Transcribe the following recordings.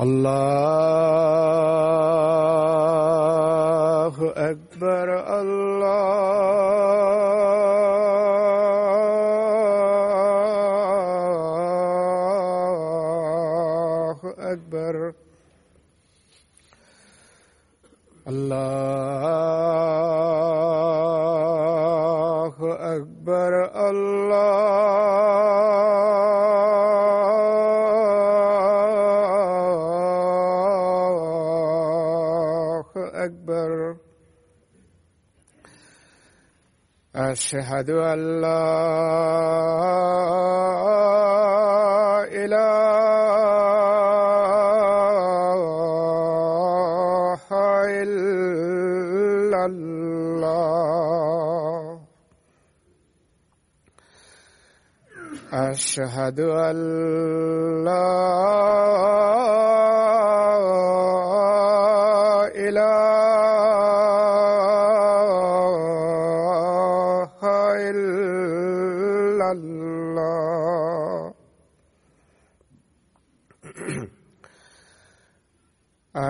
Allah أشهد أن لا إله إلا الله. أشهد أن لا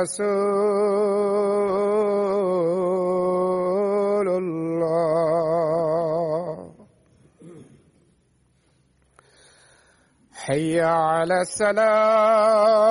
رسول الله. حي على السلام.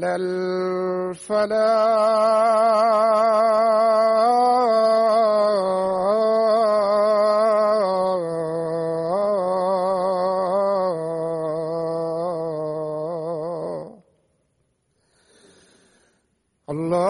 على الفلاح الله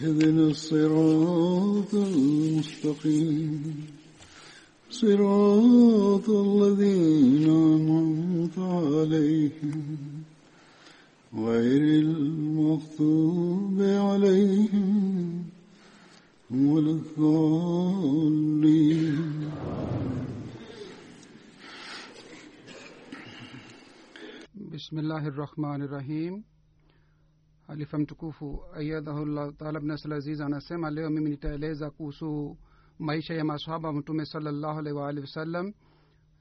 اهدنا الصراط المستقيم. صراط الذين أنعمت عليهم. غير المغضوب عليهم ولا الضالين. bismillahi rahmani rahim halifa mtukufu ayadhahullah taala bnasl aziz anasema leo mimi nitaeleza kuhusu maisha ya masahaba mtume salallahu alaihi waalihi wasallam.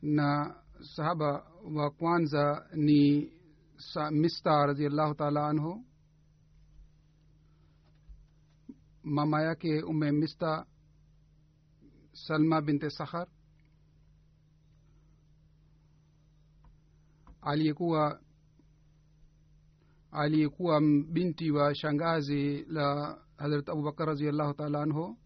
Na sahaba wa kwanza ni mista raziallahu taala anhu. Mama yake ume mista salma binte sakhar. Aliyekuwa aliyekuwa binti wa shangazi la harat abubakar raziallahu taala anhu.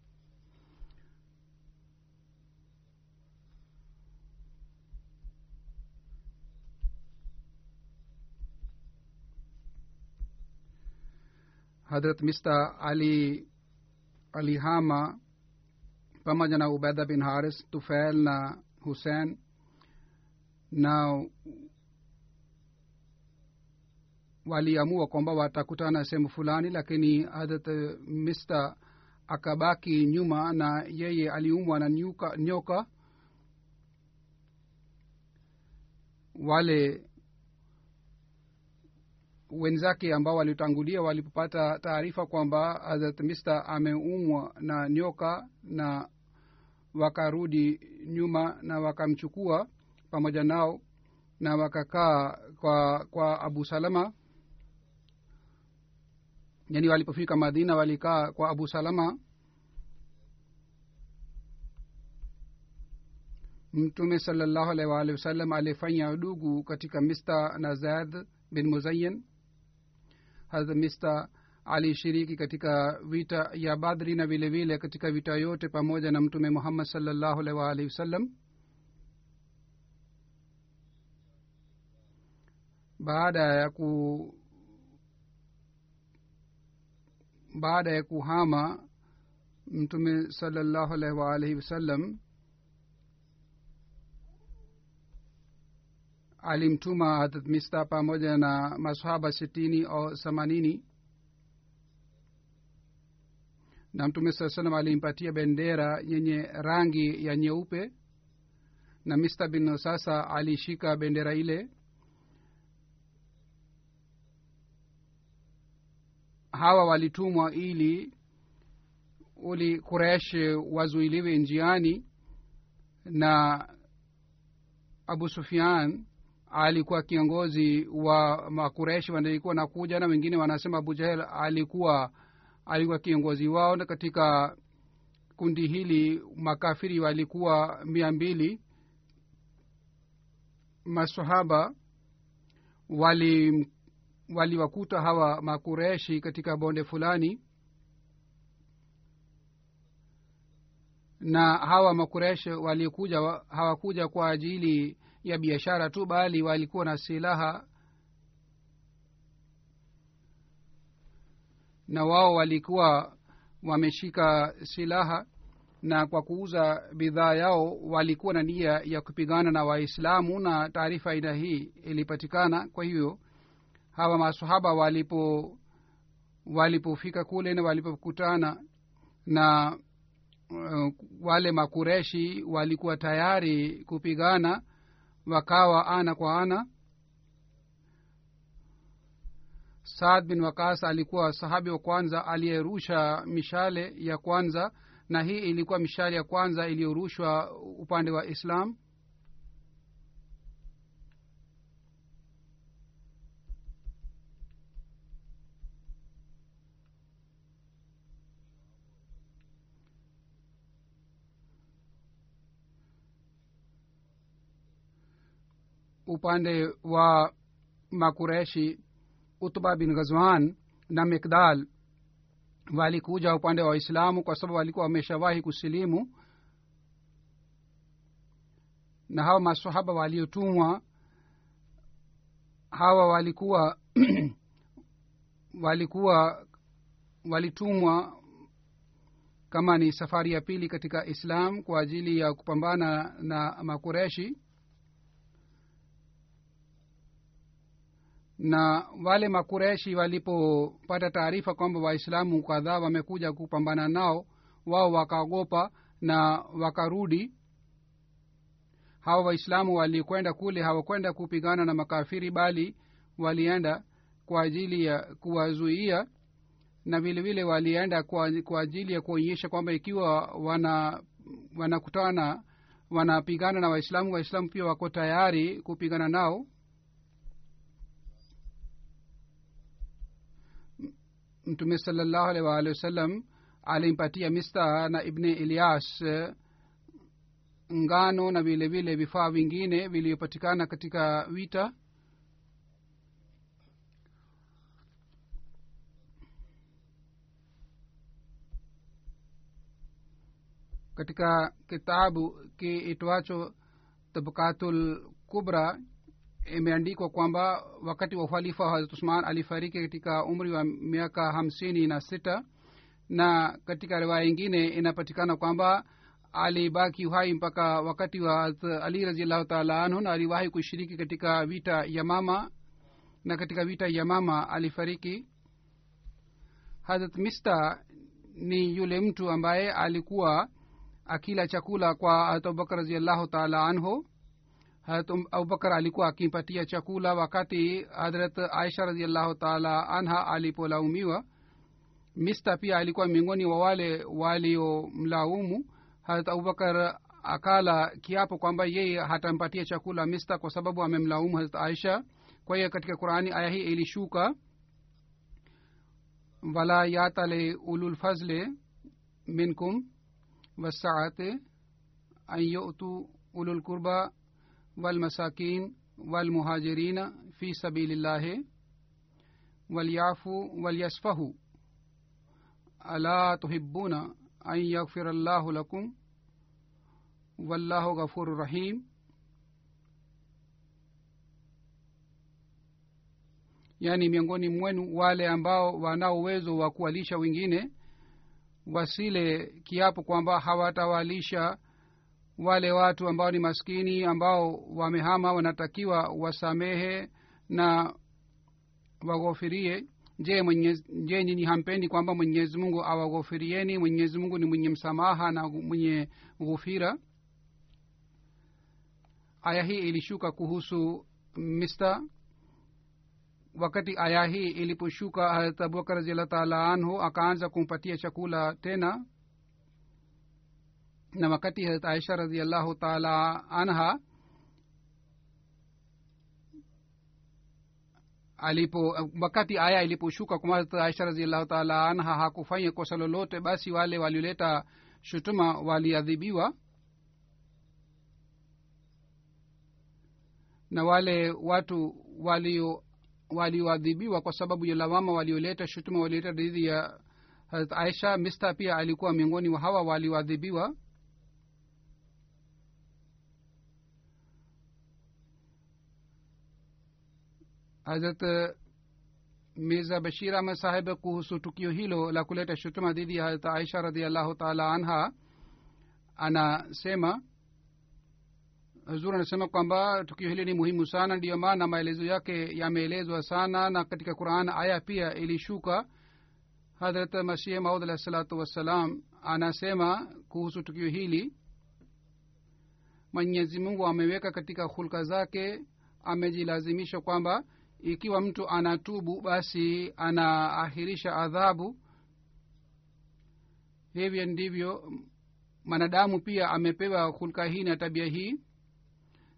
Hadrat mista ali alihama pamoja na ubeda bin haris tufail na husein na waliamua kwamba watakutana sehemu fulani lakini hadrat mista akabaki nyuma na yeye aliumwa na nyuka, nyoka. Wale wenzake ambao walitangulia walipopata taarifa kwamba hadrat mista ameumwa na nyoka na wakarudi nyuma na wakamchukua pamoja nao na wakakaa kwa kwa abu salama yani walipofika madina walikaa kwa abu salama. Mtume salallahu alaihi waalihi wasallam alifanya udugu katika mista na zaid bin muzayin hadha mista alishiriki katika vita ya badri na vile vile katika vita yote pamoja na mtume muhammad salallahu alaihi waalihi wasallam baada ya ku baada ya kuhama mtume salallahu alaihi waalihi wasallam alimtuma hadrat mista pamoja na masahaba sitini au themanini. Na mtume saa salam alimpatia bendera yenye rangi ya nyeupe. Na mista bin sasa alishika bendera ile hawa walitumwa ili uli kuresh wazuiliwe njiani na abu sufian alikuwa kiongozi wa makureshi walikuwa nakuja na wengine wanasema abu jahel alikuwa alikuwa kiongozi wao. Na katika kundi hili makafiri walikuwa mia mbili. Masahaba wali waliwakuta hawa makureshi katika bonde fulani. Na hawa makureshi walikuja hawakuja kwa ajili ya biashara tu bali walikuwa na silaha. Na wao walikuwa wameshika silaha na kwa kuuza bidhaa yao walikuwa na nia ya kupigana na waislamu na taarifa aina hii ilipatikana. Kwa hiyo hawa masahaba walipo walipofika kule na walipokutana na uh, wale makureshi walikuwa tayari kupigana wakawa ana kwa ana. Saad bin wakas alikuwa sahabi wa kwanza aliyerusha mishale ya kwanza na hii ilikuwa mishale ya kwanza iliyorushwa upande wa islam upande wa makureshi utba bin ghazwan na mikdal walikuja upande wa waislamu kwa sababu walikuwa wameshawahi kusilimu. Na hawa masahaba waliotumwa hawa walikuwa walikuwa walitumwa kama ni safari ya pili katika islam kwa ajili ya kupambana na makureshi na wale makureshi walipopata taarifa kwamba waislamu kadhaa wamekuja kupambana nao wao wakaogopa na wakarudi. Hawa waislamu walikwenda kule hawakwenda kupigana na makafiri bali walienda kwa ajili ya kuwazuia na vile vile walienda kwa, kwa ajili ya kuonyesha kwamba ikiwa wana wanakutana wanapigana na waislamu waislamu pia wako tayari kupigana nao mtume salallahu alaihi waalihi wasallam alimpatia mista na ibni ilyas eh, ngano na vile vile vifaa vingine vilivyopatikana katika vita. Katika kitabu kiitwacho tabakatul kubra imeandikwa kwamba wakati wa ukhalifa hazrat usman alifariki katika umri wa miaka hamsini na sita. Na katika riwaya ingine inapatikana kwamba alibaki uhai mpaka wakati wa Hazrat ali raziallahu taala anhu na aliwahi kushiriki katika vita ya mama. Na katika vita ya mama alifariki. Hazrat mista ni yule mtu ambaye alikuwa akila chakula kwa harat abubakar raziallahu taala anhu abubakar alikuwa akimpatia chakula wakati hadrat aisha radiallahu taala anha alipolaumiwa. Mista pia alikuwa miongoni wa wale waliomlaumu. Harat abubakar akala kiapo kwamba yeye hatampatia chakula mista kwa sababu amemlaumu harat aisha. Kwa hiyo katika qurani aya hii ilishuka wala yatale ululfazle minkum wasaate an yutu ululqurba walmasakin walmuhajirina fi الله وليعفوا walyasfahu ala tuhibuna an يغفر الله lakum والله غفور رحيم. yaani miongoni mwenu wale ambao wanao uwezo wa kuwalisha wengine wasile kiapo kwamba hawatawalisha wale watu ambao ni maskini ambao wamehama wanatakiwa wasamehe na waghofirie je je nyinyi hampendi kwamba mwenyezi mungu awaghofirieni mwenyezi mungu ni mwenye msamaha na mwenye ghufira. Aya hii ilishuka kuhusu mista. Wakati aya hii iliposhuka harat abubakar raziallah taala anhu akaanza kumpatia chakula tena na wakati harat aisha raziallahu taala anha alipo wakati aya iliposhuka harat aisha raziallahu taala anha hakufanya kosa lolote basi wale walioleta shutuma waliadhibiwa. Na wale watu walio walioadhibiwa kwa sababu ya lawama walioleta shutuma walioleta dhidi ya harat aisha mista pia alikuwa miongoni wa hawa walioadhibiwa hazrat mirza bashir ahmed sahib kuhusu tukio hilo la kuleta shutuma dhidi ya harat aisha radiallahu taala anha anasema huzur anasema kwamba tukio hili ni muhimu sana ndiyo maana maelezo yake yameelezwa sana na katika quran aya pia ilishuka. Hadrat masih maud alah salatu wassalam anasema kuhusu tukio hili mwenyezi mungu ameweka katika hulka zake amejilazimisha kwamba ikiwa mtu anatubu basi anaahirisha adhabu. Hivyo ndivyo mwanadamu pia amepewa hulka hii na tabia hii.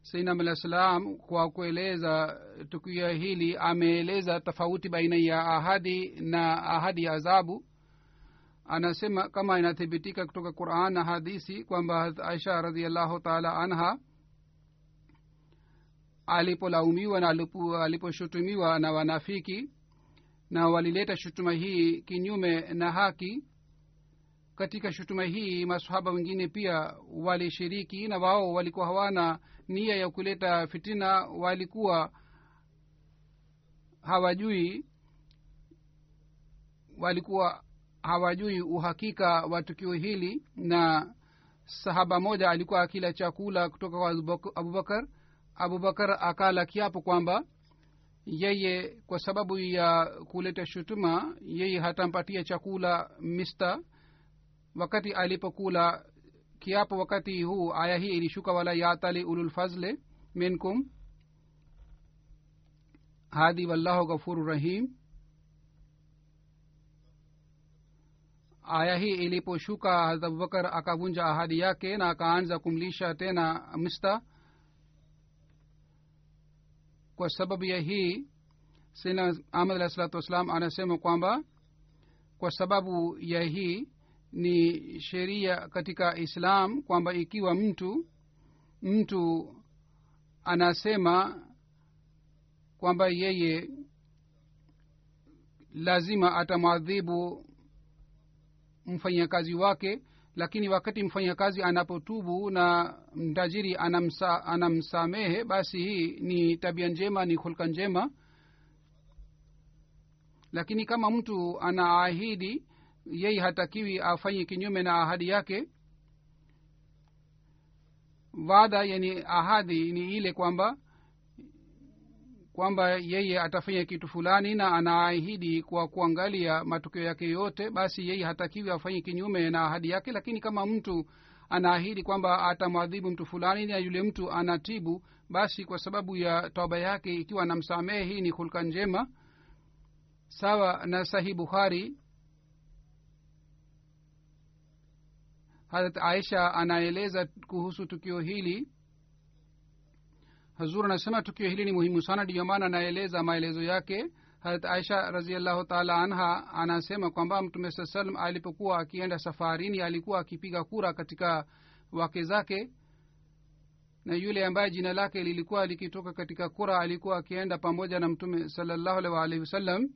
Sainam alah salam kwa kueleza tukio hili ameeleza tofauti baina ya ahadi na ahadi ya adhabu. Anasema kama inathibitika kutoka quran na hadisi kwamba aisha radiallahu taala anha alipolaumiwa na aliposhutumiwa na wanafiki na walileta shutuma hii kinyume na haki. Katika shutuma hii masahaba wengine pia walishiriki na wao walikuwa hawana nia ya kuleta fitina walikuwa hawajui walikuwa hawajui uhakika wa tukio hili. Na sahaba moja alikuwa akila chakula kutoka kwa Abubak- abubakar abubakar akala kiapo kwamba yeye kwa sababu ya kuleta shutuma yeye hatampatia chakula mista wakati alipokula kiapo wakati huu. Aya hii ilishuka wala yatali ululfazle minkum. Hadi wallahu ghafuru rahim. Aya hii iliposhuka hazrat abubakar akavunja ahadi yake na akaanza kumlisha tena mista kwa sababu ya hii sina ahmad alah salatu wassalam anasema kwamba kwa sababu ya hii ni sheria katika islam kwamba ikiwa mtu mtu anasema kwamba yeye lazima atamwadhibu mfanyakazi wake lakini wakati mfanyakazi anapotubu na mtajiri anamsa, anamsamehe basi hii ni tabia njema ni hulka njema. Lakini kama mtu anaahidi yeye hatakiwi afanye kinyume na ahadi yake wada yani ahadi ni ile kwamba kwamba yeye atafanya kitu fulani na anaahidi kwa kuangalia matokeo yake yote basi yeye hatakiwi afanye kinyume na ahadi yake. Lakini kama mtu anaahidi kwamba atamwadhibu mtu fulani na yule mtu anatibu basi kwa sababu ya toba yake ikiwa anamsamehe hii ni hulka njema. Sawa na sahih bukhari. Harat aisha anaeleza kuhusu tukio hili hazur anasema tukio hili ni muhimu sana ndiyo maana anaeleza maelezo yake. Harat aisha raziallahu taala anha anasema kwamba mtume saa salam alipokuwa akienda safarini alikuwa akipiga kura katika wake zake na yule ambaye jina lake lilikuwa likitoka katika kura alikuwa akienda pamoja na mtume salallahu waalihi wasallam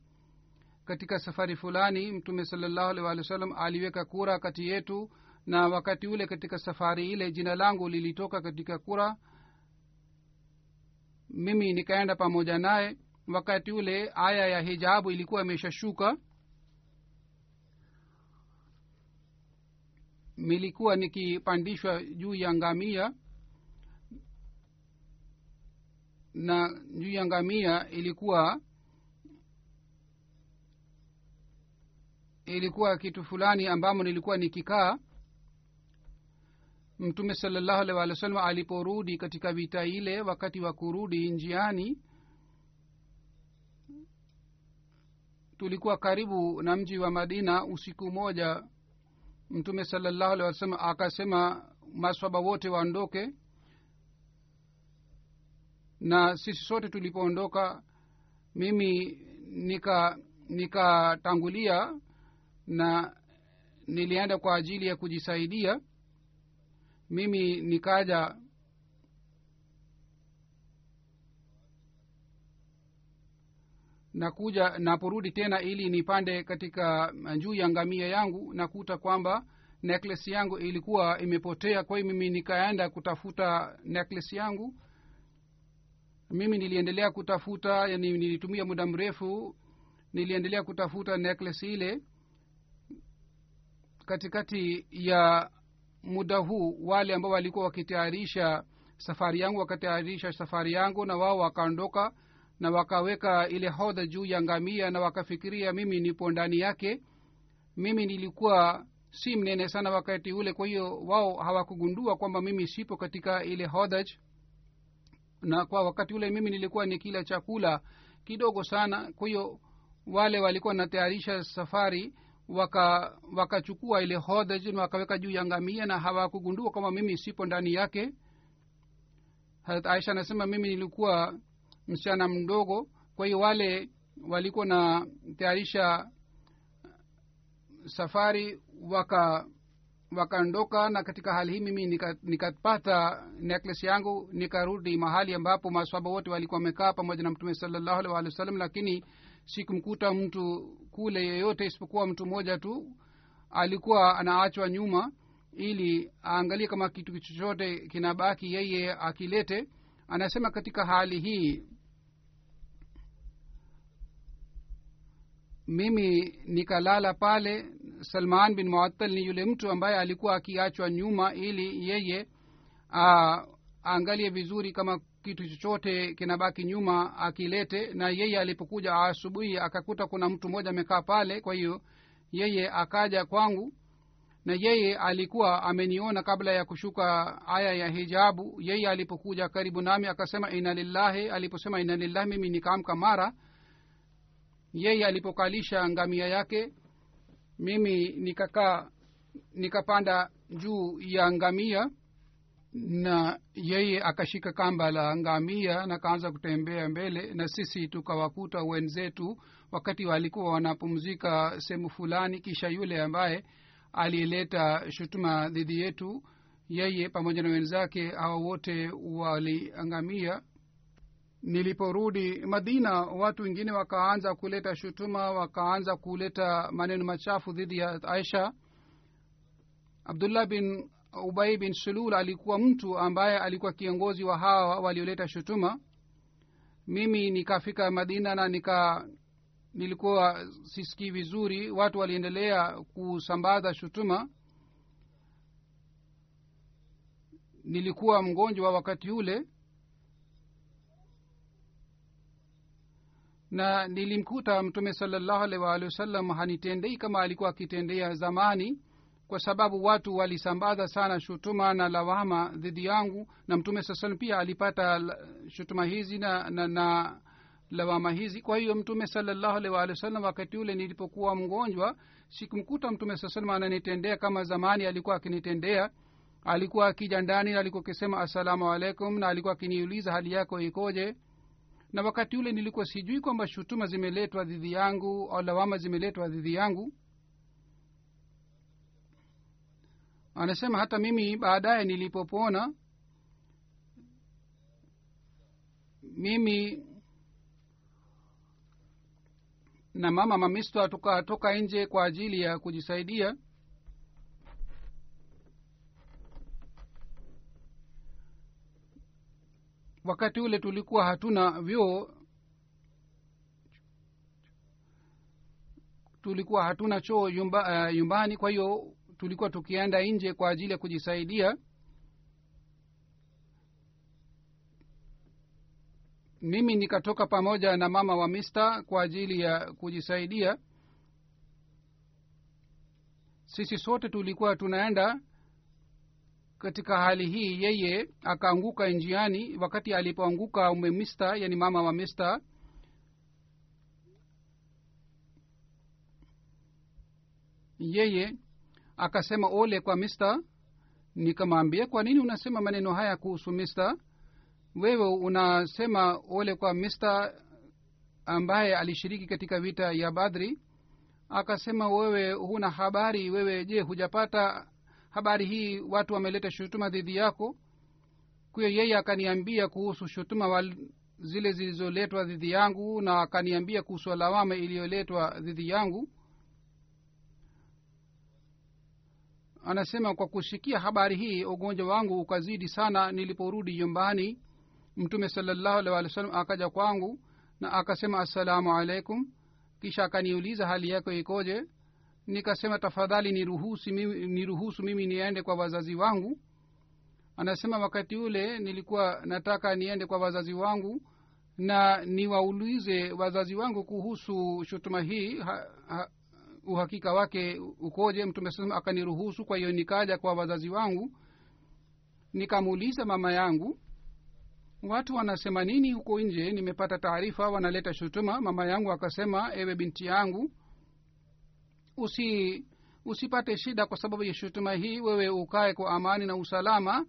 katika safari fulani mtume salallahu waalihi wasallam aliweka kura kati yetu na wakati ule katika safari ile jina langu lilitoka katika kura mimi nikaenda pamoja naye wakati ule aya ya hijabu ilikuwa imeshashuka. Nilikuwa nikipandishwa juu ya ngamia na juu ya ngamia ilikuwa ilikuwa kitu fulani ambamo nilikuwa nikikaa mtume salallahu alih walih wa sallam aliporudi katika vita ile wakati wa kurudi njiani tulikuwa karibu na mji wa madina usiku moja mtume salallahu alih wa sallam akasema maswaba wote waondoke. Na sisi sote tulipoondoka mimi nika nikatangulia na nilienda kwa ajili ya kujisaidia mimi nikaja nakuja naporudi tena ili nipande katika juu ya ngamia yangu nakuta kwamba necklace yangu ilikuwa imepotea. Kwa hiyo mimi nikaenda kutafuta necklace yangu. Mimi niliendelea kutafuta yani nilitumia muda mrefu niliendelea kutafuta necklace ile katikati ya muda huu wale ambao walikuwa wakitayarisha safari yangu wakatayarisha safari yangu na wao wakaondoka na wakaweka ile hodha juu ya ngamia na wakafikiria mimi nipo ndani yake. Mimi nilikuwa si mnene sana wakati ule kwa hiyo wao hawakugundua kwamba mimi sipo katika ile hodhaj na kwa wakati ule mimi nilikuwa ni kila chakula kidogo sana kwa hiyo wale walikuwa natayarisha safari waka wakachukua ile hodhaj wakaweka juu ya ngamia na hawakugundua kwamba mimi sipo ndani yake. Harat aisha anasema mimi nilikuwa msichana mdogo. Kwa hiyo wale walikuwa na tayarisha safari waka wakaondoka na katika hali hii mimi nika- nikapata necklace yangu nikarudi mahali ambapo maswaba wote walikuwa wamekaa pamoja na mtume salallahu alaihi wa sallam lakini sikumkuta mtu kule yeyote isipokuwa mtu mmoja tu alikuwa anaachwa nyuma ili aangalie kama kitu chochote kinabaki yeye akilete. Anasema katika hali hii mimi nikalala pale salman bin muattal ni yule mtu ambaye alikuwa akiachwa nyuma ili yeye aa, aangalie vizuri kama kitu chochote kinabaki nyuma akilete na yeye alipokuja asubuhi akakuta kuna mtu mmoja amekaa pale kwa hiyo yeye akaja kwangu na yeye alikuwa ameniona kabla ya kushuka aya ya hijabu. Yeye alipokuja karibu nami akasema ina lillahi aliposema ina lillahi mimi nikaamka mara. Yeye alipokalisha ngamia yake mimi nikakaa nikapanda juu ya ngamia na yeye akashika kamba la ngamia na kaanza kutembea mbele na sisi tukawakuta wenzetu wakati walikuwa wanapumzika sehemu fulani kisha yule ambaye aliyeleta shutuma dhidi yetu yeye pamoja na wenzake hawa wote waliangamia. Niliporudi madina watu wengine wakaanza kuleta shutuma wakaanza kuleta maneno machafu dhidi ya aisha. Abdullah bin ubai bin sulul alikuwa mtu ambaye alikuwa kiongozi wa hawa walioleta shutuma. Mimi nikafika madina na nika nilikuwa sisikii vizuri watu waliendelea kusambaza shutuma. Nilikuwa mgonjwa wakati ule. Na nilimkuta mtume salallahu alaihi waalihi wasallam hanitendei kama alikuwa akitendea zamani kwa sababu watu walisambaza sana shutuma na lawama dhidi yangu. Na mtume saa salam pia alipata shutuma hizi na, na, na lawama hizi. Kwa hiyo mtume salallahu alaihi waalihi wasallam wakati ule nilipokuwa mgonjwa sikumkuta mtume saa salam ananitendea kama zamani alikuwa akinitendea. Alikuwa akija ndani na alikuwa akisema assalamu alaikum na alikuwa akiniuliza hali yako ikoje? Na wakati ule nilikuwa sijui kwamba shutuma zimeletwa dhidi yangu au lawama zimeletwa dhidi yangu anasema hata mimi baadaye nilipopona mimi na mama mamistwa tukatoka nje kwa ajili ya kujisaidia. Wakati ule tulikuwa hatuna vyoo tulikuwa hatuna choo yumba, uh, yumbani kwa hiyo tulikuwa tukienda nje kwa ajili ya kujisaidia. Mimi nikatoka pamoja na mama wa mista kwa ajili ya kujisaidia. Sisi sote tulikuwa tunaenda katika hali hii yeye akaanguka njiani. Wakati alipoanguka ume mista yani mama wa mista yeye akasema ole kwa mista nikamwambia kwa nini unasema maneno haya kuhusu mista wewe unasema ole kwa mista ambaye alishiriki katika vita ya badri? Akasema wewe huna habari. Wewe je hujapata habari hii watu wameleta shutuma dhidi yako? Kwiyo yeye akaniambia kuhusu shutuma wal, zile zilizoletwa dhidi yangu na akaniambia kuhusu lawama iliyoletwa dhidi yangu anasema kwa kusikia habari hii ugonjwa wangu ukazidi sana niliporudi nyumbani. Mtume salallahu alih walih wa sallam akaja kwangu na akasema assalamu alaikum. Kisha akaniuliza hali yako ikoje? Nikasema tafadhali niruhusu mimi, niruhusu mimi niende kwa wazazi wangu. Anasema wakati ule nilikuwa nataka niende kwa wazazi wangu na niwaulize wazazi wangu kuhusu shutuma hii ha, ha, uhakika wake ukoje? Mtume saa akaniruhusu kwa hiyo nikaja kwa wazazi wangu nikamuuliza mama yangu watu wanasema nini huko nje? Nimepata taarifa wanaleta shutuma. Mama yangu akasema ewe binti yangu usi usipate shida kwa sababu ya shutuma hii. Wewe ukae kwa amani na usalama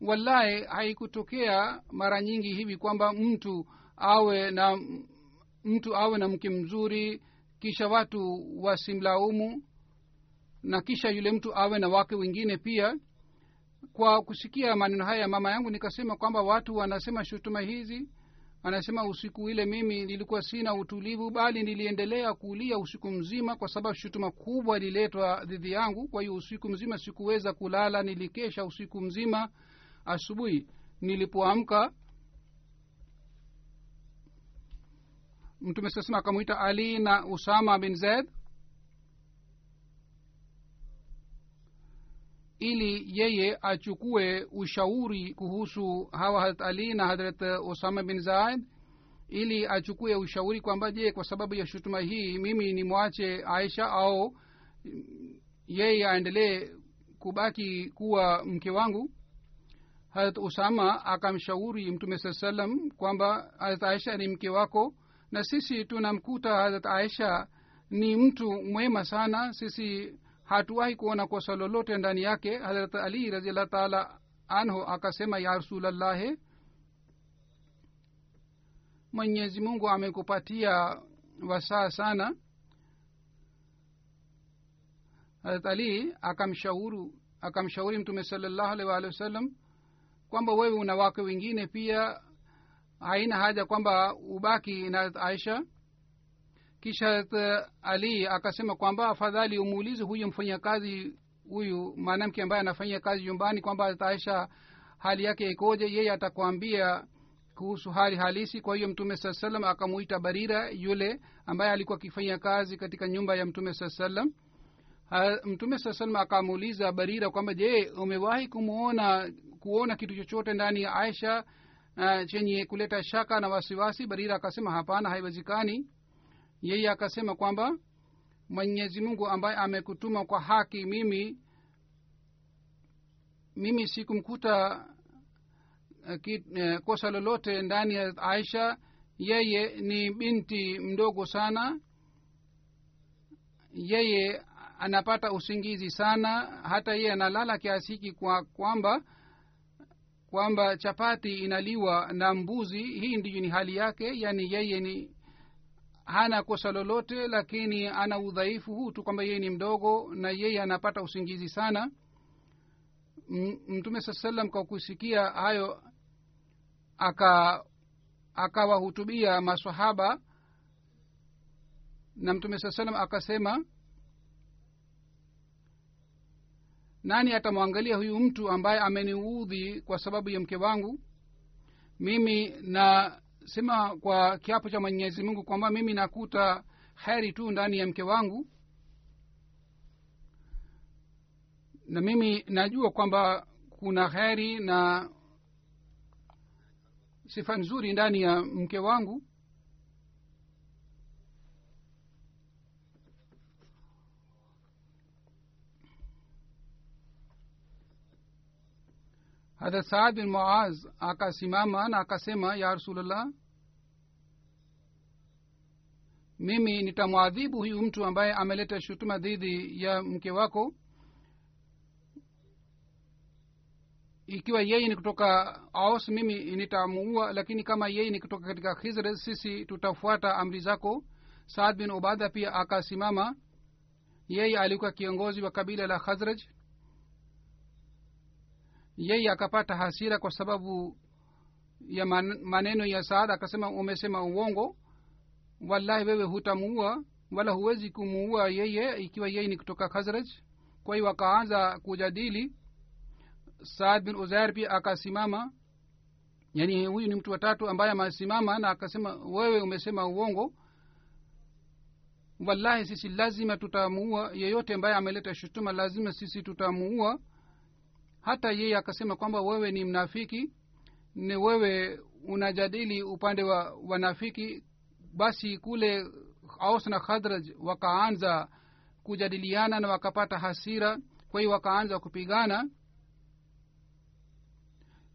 wallahi haikutokea mara nyingi hivi kwamba mtu awe na mtu awe na mke mzuri kisha watu wasimlaumu na kisha yule mtu awe na wake wengine pia. Kwa kusikia maneno haya ya mama yangu nikasema kwamba watu wanasema shutuma hizi anasema usiku ile mimi nilikuwa sina utulivu bali niliendelea kulia usiku mzima kwa sababu shutuma kubwa ililetwa dhidi yangu. Kwa hiyo usiku mzima sikuweza kulala nilikesha usiku mzima asubuhi nilipoamka mtume sasema akamwita ali na usama bin zaid ili yeye achukue ushauri kuhusu hawa harat ali na harat usama bin zaid ili achukue ushauri kwamba je kwa sababu ya shutuma hii mimi nimwache aisha au yeye aendelee kubaki kuwa mke wangu harat usama akamshauri mtume saa salam kwamba harat aisha ni mke wako na sisi tunamkuta harat aisha ni mtu mwema sana. Sisi hatuwahi kuona kosa lolote ndani yake. Harat ali raziallah taala anhu akasema ya rasulallahi mwenyezi mungu amekupatia wasaa sana. Harat ali akamshauru akamshauri mtume salallahu alaihi waalihi wasallam kwamba wewe una wake wengine pia haina haja kwamba ubaki na aisha. Kisha ali akasema kwamba afadhali umuulize huyu mfanyakazi huyu mwanamke ambaye anafanya kazi nyumbani kwamba aisha hali yake ikoje yeye atakwambia kuhusu hali halisi. Kwa hiyo mtume saa salam akamuita barira yule ambaye alikuwa akifanya kazi katika nyumba ya mtume saa salam mtume saa salam akamuuliza barira kwamba je umewahi kumuona kuona kitu chochote ndani ya aisha uh, chenye kuleta shaka na wasiwasi barira akasema hapana haiwezekani. Yeye akasema kwamba mwenyezi mungu ambaye amekutuma kwa haki mimi mimi sikumkuta uh, uh, kosa lolote ndani ya aisha. Yeye ni binti mdogo sana. Yeye anapata usingizi sana. Hata yeye analala kiasi hiki kwa kwamba kwamba chapati inaliwa na mbuzi. Hii ndiyo ni hali yake yani yeye ni hana kosa lolote lakini ana udhaifu huu tu kwamba yeye ni mdogo na yeye anapata usingizi sana. Mtume saa salam kwa kusikia hayo aka akawahutubia masahaba na mtume saa salam akasema nani atamwangalia huyu mtu ambaye ameniudhi kwa sababu ya mke wangu? Mimi nasema kwa kiapo cha mwenyezi mungu kwamba mimi nakuta heri tu ndani ya mke wangu. Na mimi najua kwamba kuna heri na sifa nzuri ndani ya mke wangu hadrat saad bin muaz akasimama na akasema ya rasulllah mimi nitamwadhibu huyu mtu ambaye ameleta shutuma dhidi ya mke wako ikiwa yeye ni kutoka aus mimi nitamuua lakini kama yeye ni kutoka katika khizr sisi tutafuata amri zako. Saad bin ubada pia akasimama. Yeye alikuwa kiongozi wa kabila la khazraj yeye akapata hasira kwa sababu ya maneno ya saada akasema umesema uongo wallahi wewe hutamuua wala huwezi kumuua yeye ikiwa yeye ni kutoka khazraj. Kwa hiyo akaanza kujadili. Saad bin uzair pia akasimama. Yaani huyu ni mtu watatu ambaye amesimama na akasema wewe umesema uongo wallahi sisi lazima tutamuua. Yeyote ambaye ameleta shutuma lazima sisi tutamuua hata yeye akasema kwamba wewe ni mnafiki ni wewe unajadili upande wa wanafiki basi kule aus na khadraj wakaanza kujadiliana na wakapata hasira kwa hiyo wakaanza kupigana.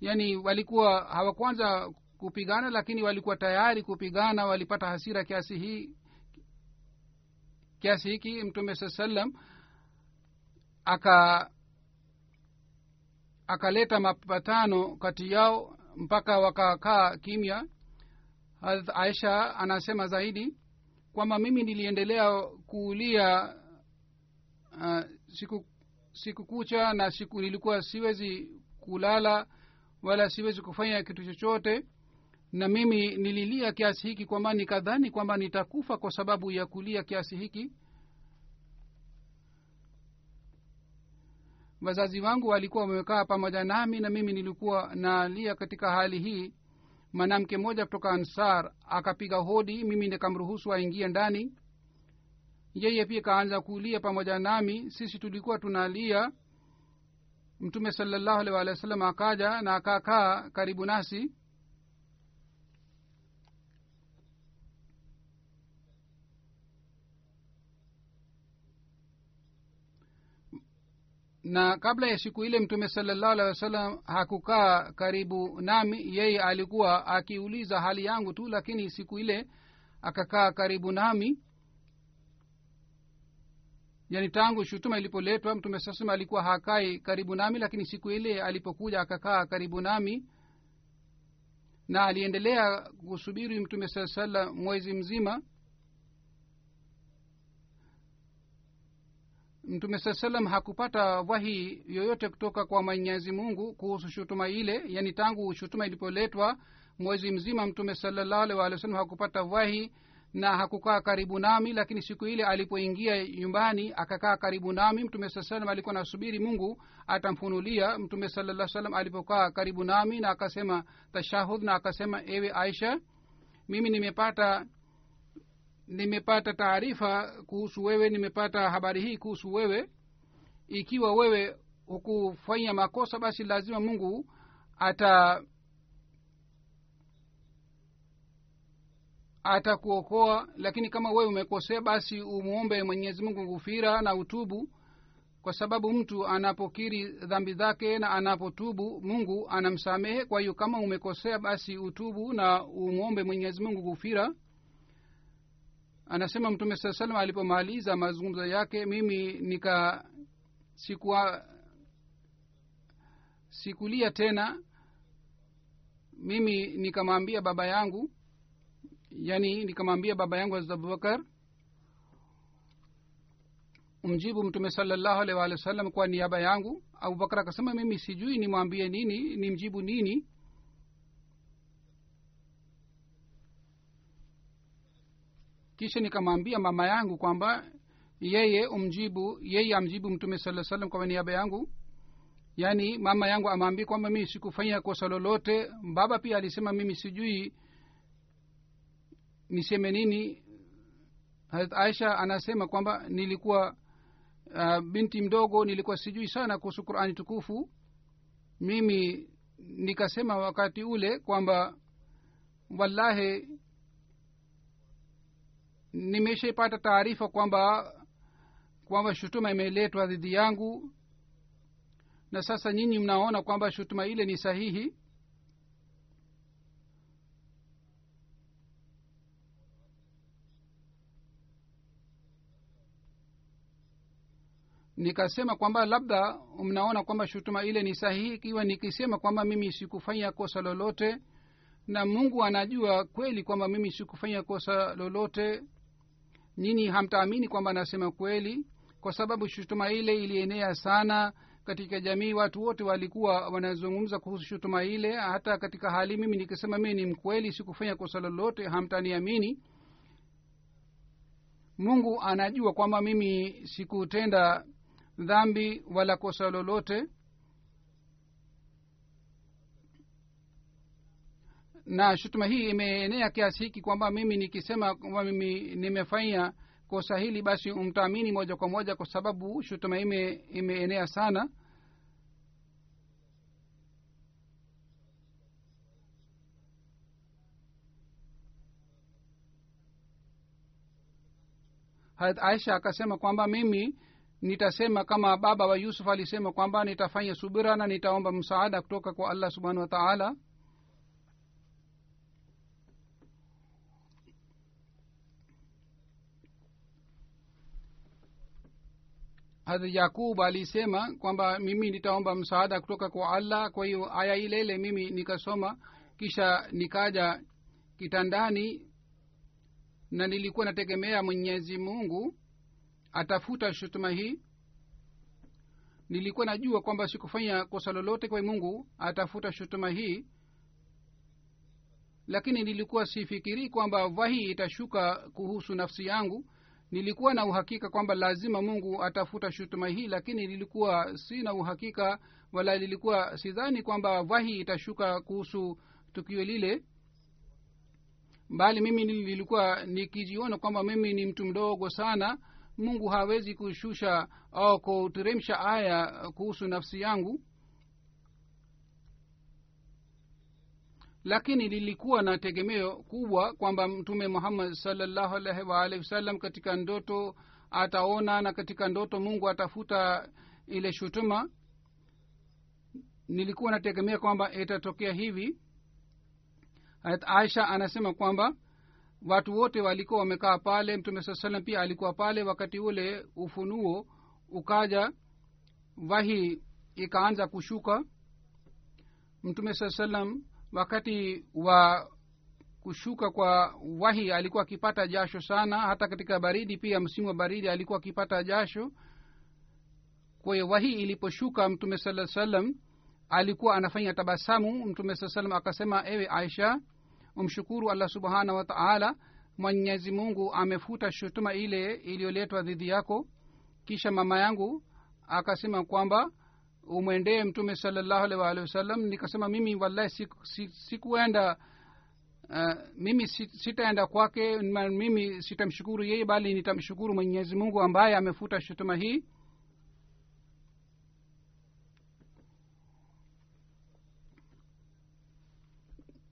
Yaani walikuwa hawakuanza kupigana lakini walikuwa tayari kupigana walipata hasira kiasi hii kiasi hiki mtume saa salam aka akaleta mapatano kati yao mpaka wakakaa kimya. Hadh aisha anasema zaidi kwamba mimi niliendelea kuulia uh, siku siku kucha na siku nilikuwa siwezi kulala wala siwezi kufanya kitu chochote. Na mimi nililia kiasi hiki kwamba nikadhani kwamba nitakufa kwa sababu ya kulia kiasi hiki wazazi wangu walikuwa wamekaa pamoja nami na mimi nilikuwa nalia katika hali hii. Mwanamke mmoja kutoka ansar akapiga hodi mimi nikamruhusu aingie ndani. Yeye pia kaanza kulia pamoja nami. Sisi tulikuwa tunalia. Mtume salallahu alih walih wa sallam akaja na akakaa karibu nasi na kabla ya siku ile mtume salallahu alehi wasallam hakukaa karibu nami yeye alikuwa akiuliza hali yangu tu lakini siku ile akakaa karibu nami. Yani tangu shutuma ilipoletwa mtume sasema alikuwa hakai karibu nami lakini siku ile alipokuja akakaa karibu nami. Na aliendelea kusubiri mtume saa salam mwezi mzima mtume saa salam hakupata wahi yoyote kutoka kwa mwenyezi mungu kuhusu shutuma ile yani tangu shutuma ilipoletwa mwezi mzima mtume salallahu alih walih wa sallam hakupata wahi na hakukaa karibu nami lakini siku ile alipoingia nyumbani akakaa karibu nami mtume saa salam alikuwa nasubiri mungu atamfunulia. Mtume salaa salam alipokaa karibu nami na akasema tashahud na akasema ewe aisha mimi nimepata nimepata taarifa kuhusu wewe nimepata habari hii kuhusu wewe. Ikiwa wewe hukufanya makosa basi lazima mungu ata atakuokoa. Lakini kama wewe umekosea basi umwombe mwenyezi mungu ghufira na utubu. Kwa sababu mtu anapokiri dhambi zake na anapotubu mungu anamsamehe. Kwa hiyo kama umekosea basi utubu na umwombe mwenyezi mungu ghufira anasema mtume saa salam alipomaliza mazungumzo yake mimi nika sikuwa sikulia tena. Mimi nikamwambia baba yangu yani nikamwambia baba yangu hazrat abubakar umjibu mtume salallahu alaihi waalihi wasallam kwa niaba yangu. Abubakar akasema mimi sijui nimwambie nini nimjibu nini kisha nikamwambia mama yangu kwamba yeye umjibu yeye amjibu mtume saa salam kwa niaba yangu. Yaani mama yangu amwambia kwamba mimi sikufanya kosa lolote. Baba pia alisema mimi sijui niseme nini. Harat aisha anasema kwamba nilikuwa uh, binti mdogo nilikuwa sijui sana kuhusu qurani tukufu. Mimi nikasema wakati ule kwamba wallahi nimeshaipata taarifa kwamba kwamba shutuma imeletwa dhidi yangu. Na sasa nyinyi mnaona kwamba shutuma ile ni sahihi? Nikasema kwamba labda mnaona kwamba shutuma ile ni sahihi ikiwa nikisema kwamba mimi sikufanya kosa lolote na mungu anajua kweli kwamba mimi sikufanya kosa lolote nyinyi hamtaamini kwamba anasema kweli? Kwa sababu shutuma ile ilienea sana katika jamii. Watu wote walikuwa wanazungumza kuhusu shutuma ile. Hata katika hali mimi nikisema mii ni mkweli sikufanya kosa lolote hamtaniamini. Mungu anajua kwamba mimi sikutenda dhambi wala kosa lolote na shutuma hii imeenea kiasi hiki kwamba mimi nikisema kwamba mimi nimefanya kosa hili basi mtaamini moja kwa moja kwa sababu shutuma ime imeenea sana. Harat aisha akasema kwamba mimi nitasema kama baba wa yusuf alisema kwamba nitafanya subira na nitaomba msaada kutoka kwa allah subhanahu wa taala hadrat yakub alisema kwamba mimi nitaomba msaada kutoka kwa allah. Kwa hiyo aya ile ile mimi nikasoma kisha nikaja kitandani na nilikuwa nategemea mwenyezi mungu atafuta shutuma hii. Nilikuwa najua kwamba sikufanya kosa lolote kwa mungu atafuta shutuma hii lakini nilikuwa sifikirii kwamba wahi itashuka kuhusu nafsi yangu nilikuwa na uhakika kwamba lazima mungu atafuta shutuma hii lakini lilikuwa sina uhakika wala lilikuwa sidhani kwamba wahi itashuka kuhusu tukio lile. Bali mimi nilikuwa nikijiona kwamba mimi ni mtu mdogo sana. Mungu hawezi kushusha au kuteremsha aya kuhusu nafsi yangu lakini lilikuwa na tegemeo kubwa kwamba mtume muhammad salllahu alaihi waalihi wasallam katika ndoto ataona na katika ndoto mungu atafuta ile shutuma. Nilikuwa nategemea kwamba itatokea hivi. Aisha anasema kwamba watu wote walikuwa wamekaa pale mtume saa salam pia alikuwa pale. Wakati ule ufunuo ukaja wahi ikaanza kushuka. Mtume saa salam wakati wa kushuka kwa wahi alikuwa akipata jasho sana hata katika baridi pia msimu wa baridi alikuwa akipata jasho. Kwa hiyo wahi iliposhuka mtume saa salam alikuwa anafanya tabasamu. Mtume saa salam akasema ewe aisha umshukuru allah subhanahu wa taala mwenyezi mungu amefuta shutuma ile iliyoletwa dhidi yako. Kisha mama yangu akasema kwamba umwendee mtume salallahu alaihi waalihi wasallam nikasema mimi wallahi sikuenda siku, siku uh, mimi sitaenda kwake mimi sitamshukuru yeye bali nitamshukuru mwenyezi mungu ambaye amefuta shutuma hii.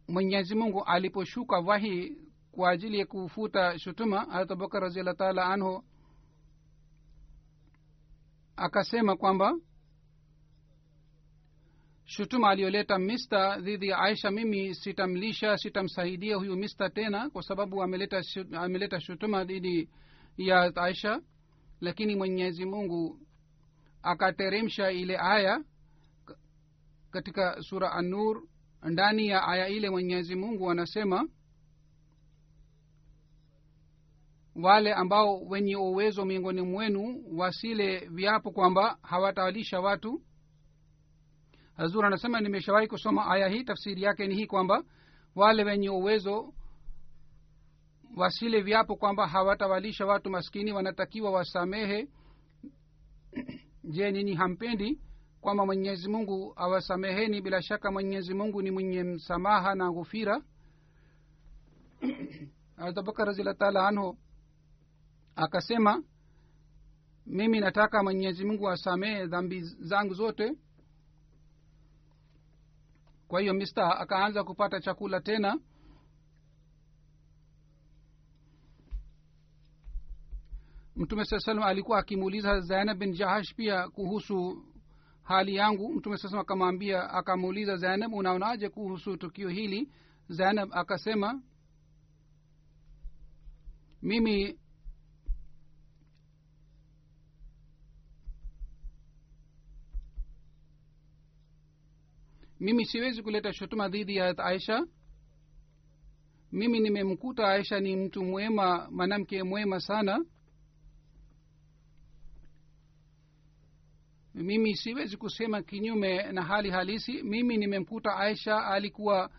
Mwenyezi mungu aliposhuka wahi kwa ajili ya kufuta shutuma harat abubakar raziallah taala anhu akasema kwamba shutuma aliyoleta mista dhidi ya aisha mimi sitamlisha sitamsaidia huyu mista tena kwa sababu ameleta, ameleta shutuma dhidi ya aisha. Lakini mwenyezi mungu akateremsha ile aya katika sura anur ndani ya aya ile mwenyezi mungu anasema wale ambao wenye uwezo miongoni mwenu wasile viapo kwamba hawatawalisha watu hazur anasema nimeshawahi kusoma aya hii. Tafsiri yake ni hii kwamba wale wenye uwezo wasile viapo kwamba hawatawalisha watu maskini. Wanatakiwa wasamehe. Je nini hampendi kwamba mwenyezi mungu awasameheni? Bila shaka mwenyezi mungu ni mwenye msamaha na ghufira. Abubakar raziallah taala anhu akasema mimi nataka mwenyezi mungu asamehe dhambi zangu zote kwa hiyo mista akaanza kupata chakula tena. Mtume saa salam alikuwa akimuuliza zainab bin jahash pia kuhusu hali yangu. Mtume saa akamwambia akamuuliza zainab unaonaje kuhusu tukio hili? Zainab akasema mimi mimi siwezi kuleta shutuma dhidi ya aisha. Mimi nimemkuta aisha ni mtu mwema mwanamke mwema sana. Mimi siwezi kusema kinyume na hali halisi. Mimi nimemkuta aisha alikuwa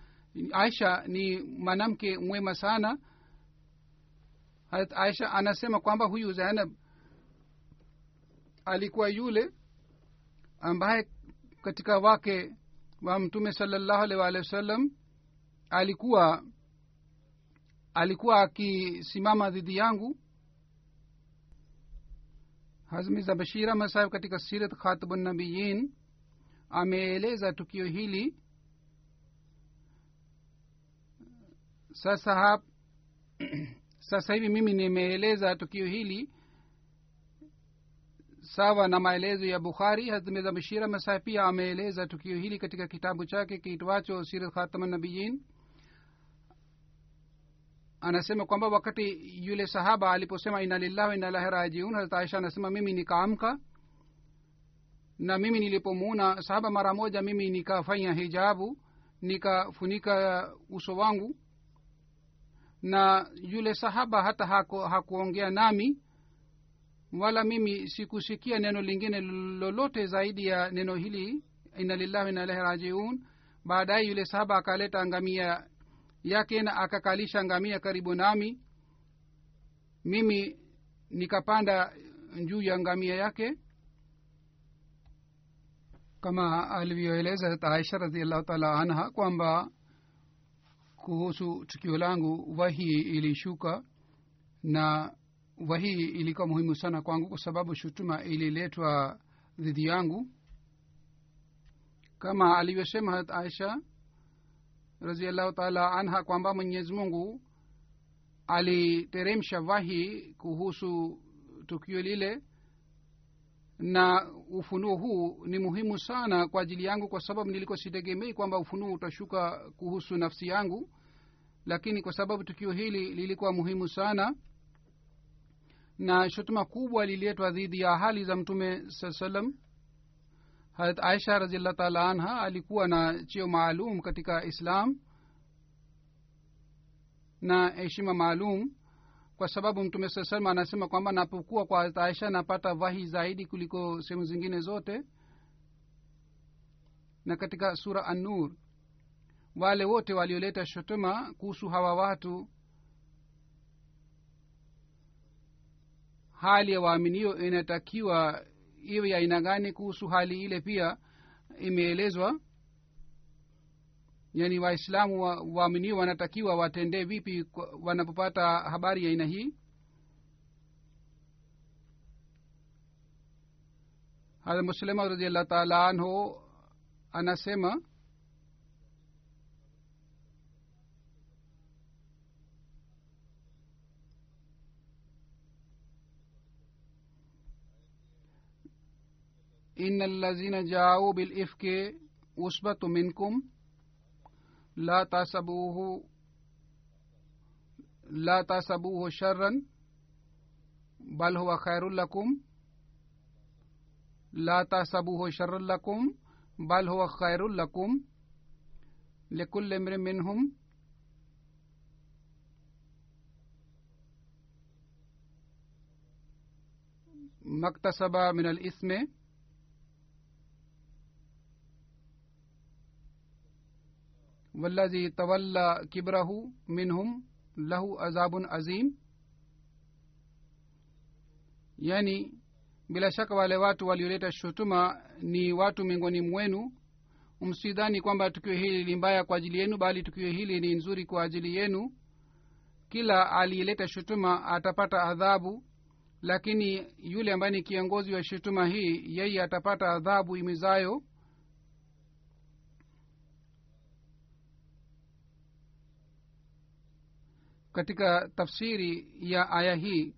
aisha ni mwanamke mwema sana. Aisha anasema kwamba huyu zainab alikuwa yule ambaye katika wake wa mtume salallahu alaihi waalihi wasallam alikuwa alikuwa akisimama dhidi yangu. Hazmiza bashira masahib katika sirat khatibunnabiyin ameeleza tukio hili. Sasa hap sasa hivi mimi nimeeleza tukio hili sawa na maelezo ya bukhari hazmiza mshira masaa pia ameeleza tukio hili katika kitabu chake kiitwacho sirat khatibunnabiyin anasema kwamba wakati yule sahaba aliposema ina lillahi wa ina ilahi rajiun hazrat aisha anasema mimi nikaamka na mimi nilipomuona sahaba mara moja mimi nikafanya hijabu nikafunika uso wangu na yule sahaba hata haku, hakuongea nami wala mimi sikusikia neno lingine lolote zaidi ya neno hili ina lillahi na ilahi rajiun. Baadaye yule sahaba akaleta ngamia yake na akakalisha ngamia karibu nami. Mimi nikapanda juu ya ngamia yake. Kama alivyoeleza aisha radiallahu taala anha kwamba kuhusu tukio langu wahi ilishuka na wahi ilikuwa muhimu sana kwangu kwa sababu shutuma ililetwa dhidi yangu. Kama alivyosema harat aisha raziallahu taala anha kwamba mwenyezi mungu aliteremsha wahi kuhusu tukio lile na ufunuo huu ni muhimu sana kwa ajili yangu kwa sababu nilikuwa sitegemei kwamba ufunuo utashuka kuhusu nafsi yangu lakini kwa sababu tukio hili lilikuwa muhimu sana na shutuma kubwa lililetwa dhidi ya hali za mtume saa salam harat aisha raziallah taala anha alikuwa na cheo maalum katika islam na heshima maalum kwa sababu mtume saa salama anasema kwamba napokuwa kwa harat aisha napata vahi zaidi kuliko sehemu zingine zote. Na katika sura annur wale wote walioleta shutuma kuhusu hawa watu hali ya waaminio inatakiwa iwe ya aina gani kuhusu hali ile pia imeelezwa? Yani waislamu waaminio wa wanatakiwa watendee vipi wanapopata habari ya aina hii? Hada muslima radiallahu taala anhu anasema إن الذين جاءوا بالإفك أصبة منكم لا تحسبوه لا تحسبوه شرا بل هو خير لكم لا تحسبوه شرا لكم بل هو خير لكم لكل امرئ منهم ما اكتسب من الإثم والذي تولى كبره منهم له عذاب azim yani bila shaka wale watu walioleta shutuma ni watu miongoni mwenu msidhani kwamba tukio hili ni mbaya kwa ajili yenu bali tukio hili ni nzuri kwa ajili yenu kila aliyeleta shutuma atapata adhabu lakini yule ambaye ni kiongozi wa shutuma hii yeye atapata adhabu imizayo Katika tafsiri ya aya hii.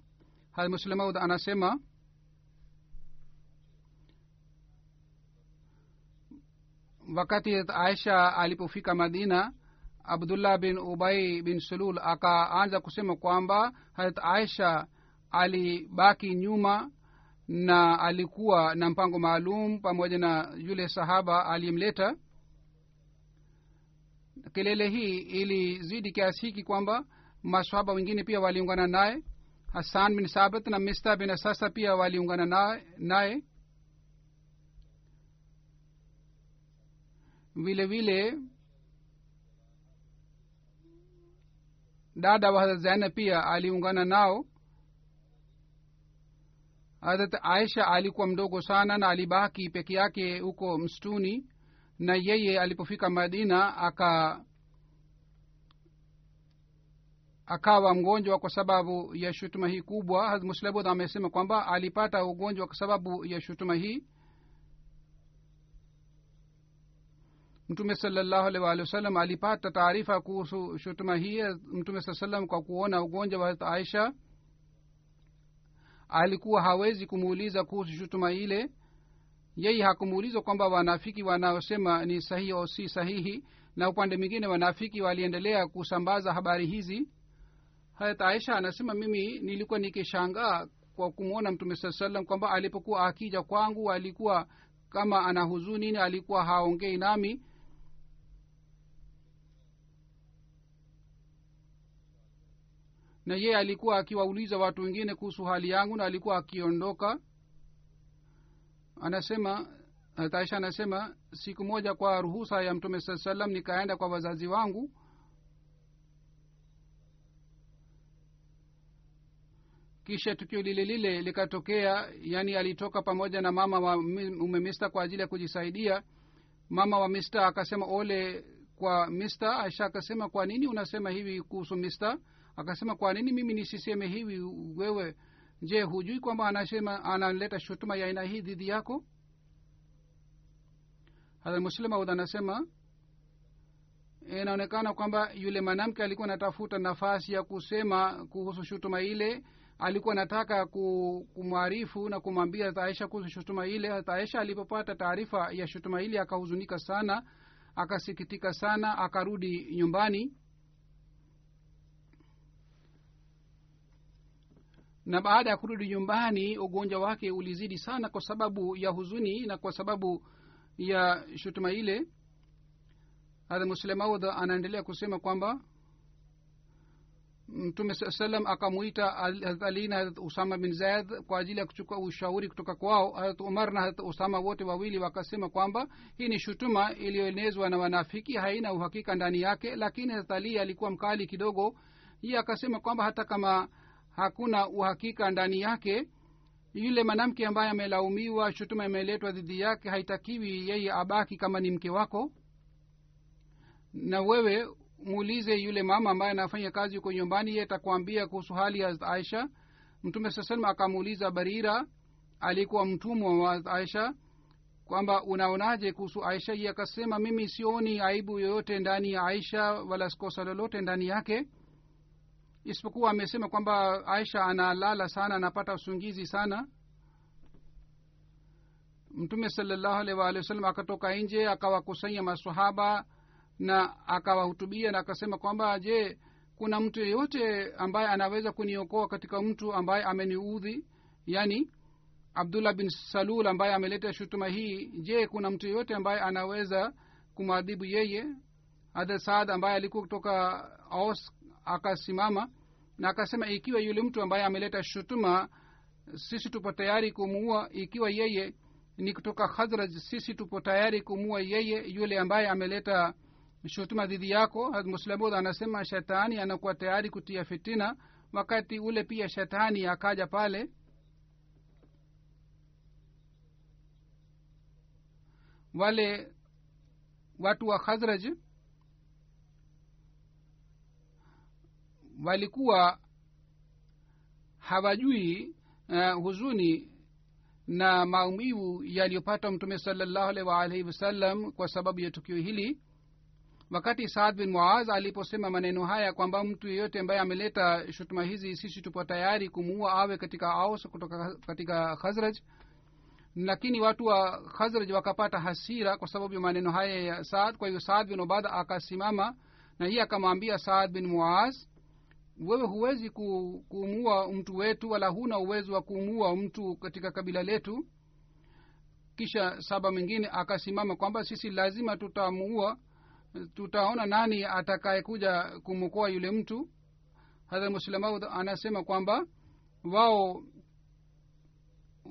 Halmuslemaud anasema wakati aisha alipofika madina abdullah bin ubai bin sulul akaanza kusema kwamba harat aisha alibaki nyuma na alikuwa na mpango maalum pamoja na yule sahaba aliyemleta. Kelele hii ilizidi kiasi hiki kwamba maswahaba wengine pia waliungana naye. Hasan bin sabit na mista bin asasa pia waliungana naye vile vile dada wa zainab pia aliungana nao. Hadrat aisha alikuwa mdogo sana na alibaki peke yake huko msituni. Na yeye alipofika madina aka akawa mgonjwa kwa sababu ya shutuma hii kubwa. Muslabud amesema kwamba alipata ugonjwa kwa sababu ya shutuma hii. Mtume salallahu alih waalihi wasallam alipata taarifa kuhusu shutuma hii. Mtume saa salam kwa kuona ugonjwa wa aisha alikuwa hawezi kumuuliza kuhusu shutuma ile. Yeye hakumuuliza kwamba wanafiki wanaosema ni sahihi au si sahihi na upande mwingine wanafiki waliendelea kusambaza habari hizi hayat aisha anasema mimi nilikuwa nikishangaa kwa kumwona mtume saa salam kwamba alipokuwa akija kwangu alikuwa kama ana huzunini alikuwa haongei nami. Na yeye alikuwa akiwauliza watu wengine kuhusu hali yangu na alikuwa akiondoka. Anasema taisha anasema siku moja kwa ruhusa ya mtume saa salam nikaenda kwa wazazi wangu kisha tukio lile lile likatokea yani alitoka pamoja na mama wa ume mista kwa ajili ya kujisaidia. Mama wa mista akasema ole kwa mista aisha akasema kwa nini unasema hivi kuhusu mista akasema kwa nini mimi nisiseme hivi wewe? Je hujui kwamba anasema analeta shutuma ya aina hii dhidi yako? Hadha anasema inaonekana kwamba yule mwanamke alikuwa anatafuta nafasi ya kusema kuhusu shutuma ile alikuwa anataka kumwarifu na kumwambia aisha kuhusu shutuma ile. Aisha alipopata taarifa ya shutuma ile akahuzunika sana akasikitika sana akarudi nyumbani. Na baada ya kurudi nyumbani ugonjwa wake ulizidi sana kwa sababu ya huzuni na kwa sababu ya shutuma ile. Hadha anaendelea kusema kwamba mtume saa salam akamwita ali na harat usama bin zaid kwa ajili ya kuchukua ushauri kutoka kwao. Harat umar na harat usama wote wawili wakasema kwamba hii ni shutuma iliyoenezwa na wanafiki haina uhakika ndani yake. Lakini harat ali alikuwa mkali kidogo. Iye akasema kwamba hata kama hakuna uhakika ndani yake yule mwanamke ambaye amelaumiwa shutuma imeletwa dhidi yake haitakiwi yeye abaki kama ni mke wako. Na wewe muulize yule mama ambaye anafanya kazi huko nyumbani ye atakuambia kuhusu hali ya aisha. Mtume saa salama akamuuliza barira alikuwa mtumwa wa aisha kwamba unaonaje kuhusu aisha? Ye akasema mimi sioni aibu yoyote ndani ya aisha wala kosa lolote ndani yake. Isipokuwa amesema kwamba aisha analala sana anapata usungizi sana. Mtume salallahu alaihi waalihi wasallam akatoka nje akawakusanya masahaba na akawahutubia na akasema kwamba je kuna mtu yeyote ambaye anaweza kuniokoa katika mtu ambaye ameniudhi? Yani abdullah bin salul ambaye ameleta shutuma hii. Je kuna mtu yeyote ambaye anaweza kumwadhibu yeye? Hadha saad ambaye alikuwa kutoka aus akasimama na akasema ikiwa yule mtu ambaye ameleta shutuma sisi tupo tayari kumuua. Ikiwa yeye ni kutoka khazraj sisi tupo tayari kumuua yeye yule ambaye ameleta shutuma dhidi yako muslamud anasema shetani anakuwa tayari kutia fitina wakati ule pia shetani akaja pale. Wale watu wa khazraj walikuwa hawajui uh, huzuni na maumivu yaliyopata mtume salallahu alaihi waalihi wasallam kwa sababu ya tukio hili wakati saad bin muaz aliposema maneno haya kwamba mtu yeyote ambaye ameleta shutuma hizi sisi tupo tayari kumuua awe katika aus kutoka katika khazraj. Lakini watu wa khazraj wakapata hasira kwa sababu ya maneno haya ya saad. Kwa hiyo saad bin ubada akasimama na hiye akamwambia saad bin muaz wewe huwezi kuumua mtu wetu wala huna uwezo wa kuumua mtu katika kabila letu. Kisha saba mwingine akasimama kwamba sisi lazima tutamuua tutaona nani atakayekuja kumwokoa yule mtu. Hadha muslemaud anasema kwamba wao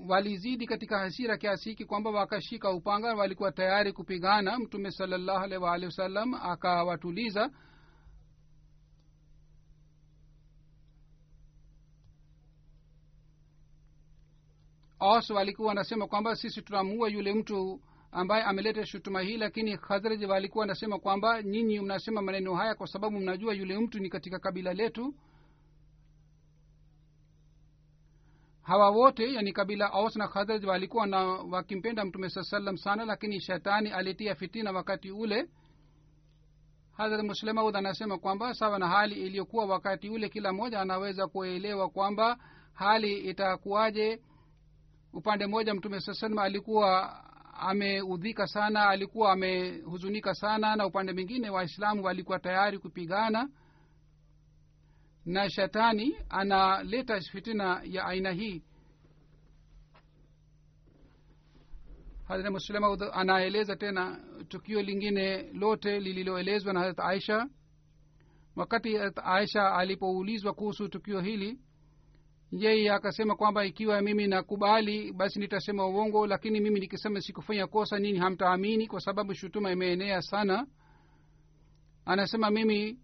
walizidi katika hasira kiasi hiki kwamba wakashika upanga walikuwa tayari kupigana. Mtume salallahu alaihi waalihi wasallam akawatuliza. Os walikuwa wanasema kwamba sisi tunamuua yule mtu ambaye ameleta shutuma hii lakini khazraj walikuwa wanasema kwamba nyinyi mnasema maneno haya kwa sababu mnajua yule mtu ni katika kabila letu. Hawa wote yani kabila aus na khazraj walikuwa na wakimpenda mtume saa salam sana lakini shetani alitia fitina wakati ule. Hadrat muslemaud anasema kwamba sawa na hali iliyokuwa wakati ule kila mmoja anaweza kuelewa kwamba hali itakuwaje. Upande mmoja mtume saa salam alikuwa ameudhika sana alikuwa amehuzunika sana na upande mwingine waislamu walikuwa tayari kupigana. Na shetani analeta fitina ya aina hii. Hadrat muslima anaeleza tena tukio lingine lote lililoelezwa na harat aisha. Wakati aisha alipoulizwa kuhusu tukio hili yeye akasema kwamba ikiwa mimi nakubali basi nitasema uongo lakini mimi nikisema sikufanya kosa nini hamtaamini kwa sababu shutuma imeenea sana. Anasema mimi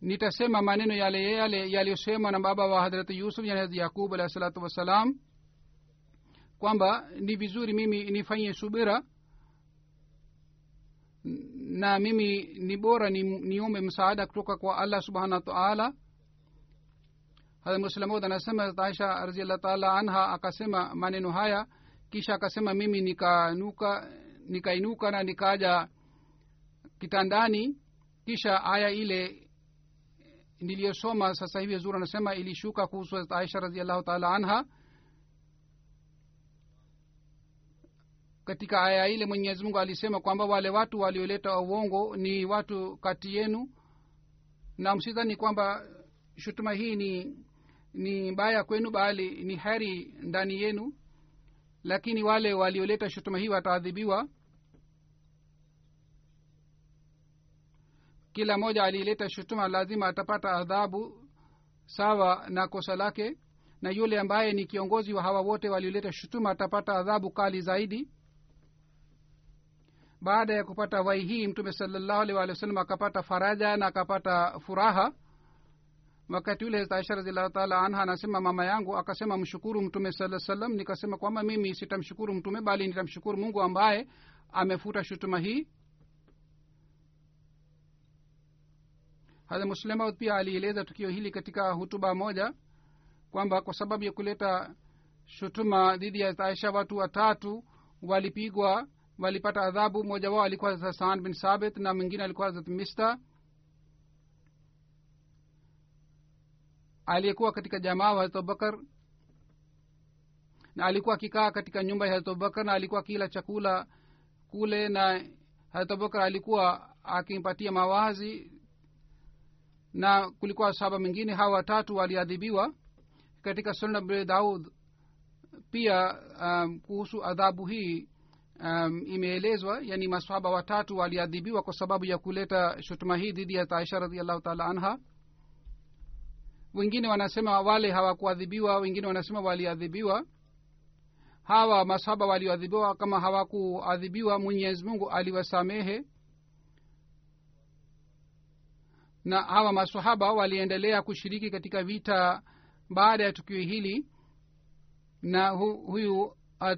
nitasema maneno yale yale yaliyosemwa na baba wa hadrati yusuf yani hadrat yakub alahi salatu wassalam kwamba ni vizuri mimi nifanye subira na mimi ni bora ni, niombe msaada kutoka kwa allah subhanahu wa taala muslamud anasema aisha raziallah taala anha akasema maneno haya kisha akasema mimi nikanuka nikainuka na nikaja kitandani kisha aya ile niliyosoma sasa hivi zuri anasema ilishuka kuhusu aisha raziallahu taala anha. Katika aya ile mwenyezi mungu alisema kwamba wale watu walioleta uongo ni watu kati yenu na msidhani kwamba shutuma hii ni ni mbaya kwenu bali ni heri ndani yenu. Lakini wale walioleta shutuma hii wataadhibiwa. Kila mmoja aliyeleta shutuma lazima atapata adhabu sawa na kosa lake na yule ambaye ni kiongozi wa hawa wote walioleta shutuma atapata adhabu kali zaidi. Baada ya kupata wai hii mtume salallahu alih walih wa sallam akapata faraja na akapata furaha wakati ule aisha raziallahu taala anha anasema mama yangu akasema mshukuru mtume saa salam nikasema kwamba mimi sitamshukuru mtume bali nitamshukuru mungu ambaye amefuta shutuma hii. Hadha pia alieleza tukio hili katika hutuba moja kwamba kwa sababu ya kuleta shutuma dhidi ya aisha watu watatu walipigwa walipata adhabu. Mmoja wao alikuwa hasan bin sabit na mwingine alikuwa hazrat mista aliyekuwa katika jamaa wa abubakar na alikuwa akikaa katika nyumba ya abubakar na alikuwa akila chakula kule na abubakar alikuwa akimpatia mawazi na kulikuwa saba mengine hawa watatu waliadhibiwa katika sunna daud. Pia um, kuhusu adhabu hii um, imeelezwa yani masahaba watatu waliadhibiwa kwa sababu ya kuleta shutuma hii dhidi ya taisha radiallahu taala anha wengine wanasema wale hawakuadhibiwa wengine wanasema waliadhibiwa. Hawa masahaba walioadhibiwa kama hawakuadhibiwa mwenyezi mungu aliwasamehe. Na hawa masahaba waliendelea kushiriki katika vita baada ya tukio hili. Na hu, huyu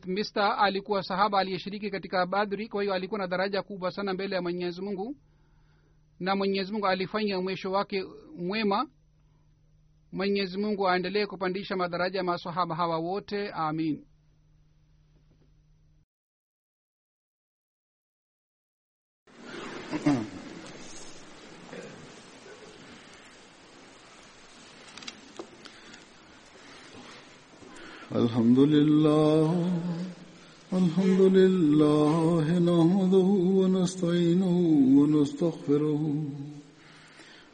mista alikuwa sahaba aliyeshiriki katika badri kwa hiyo alikuwa na daraja kubwa sana mbele ya mwenyezi mungu. Na mwenyezi mungu alifanya mwisho wake mwema mwenyezi mungu aendelee kupandisha madaraja ya masahaba hawa wote amin الحمد لله الحمد لله نحمده ونستعينه ونستغفره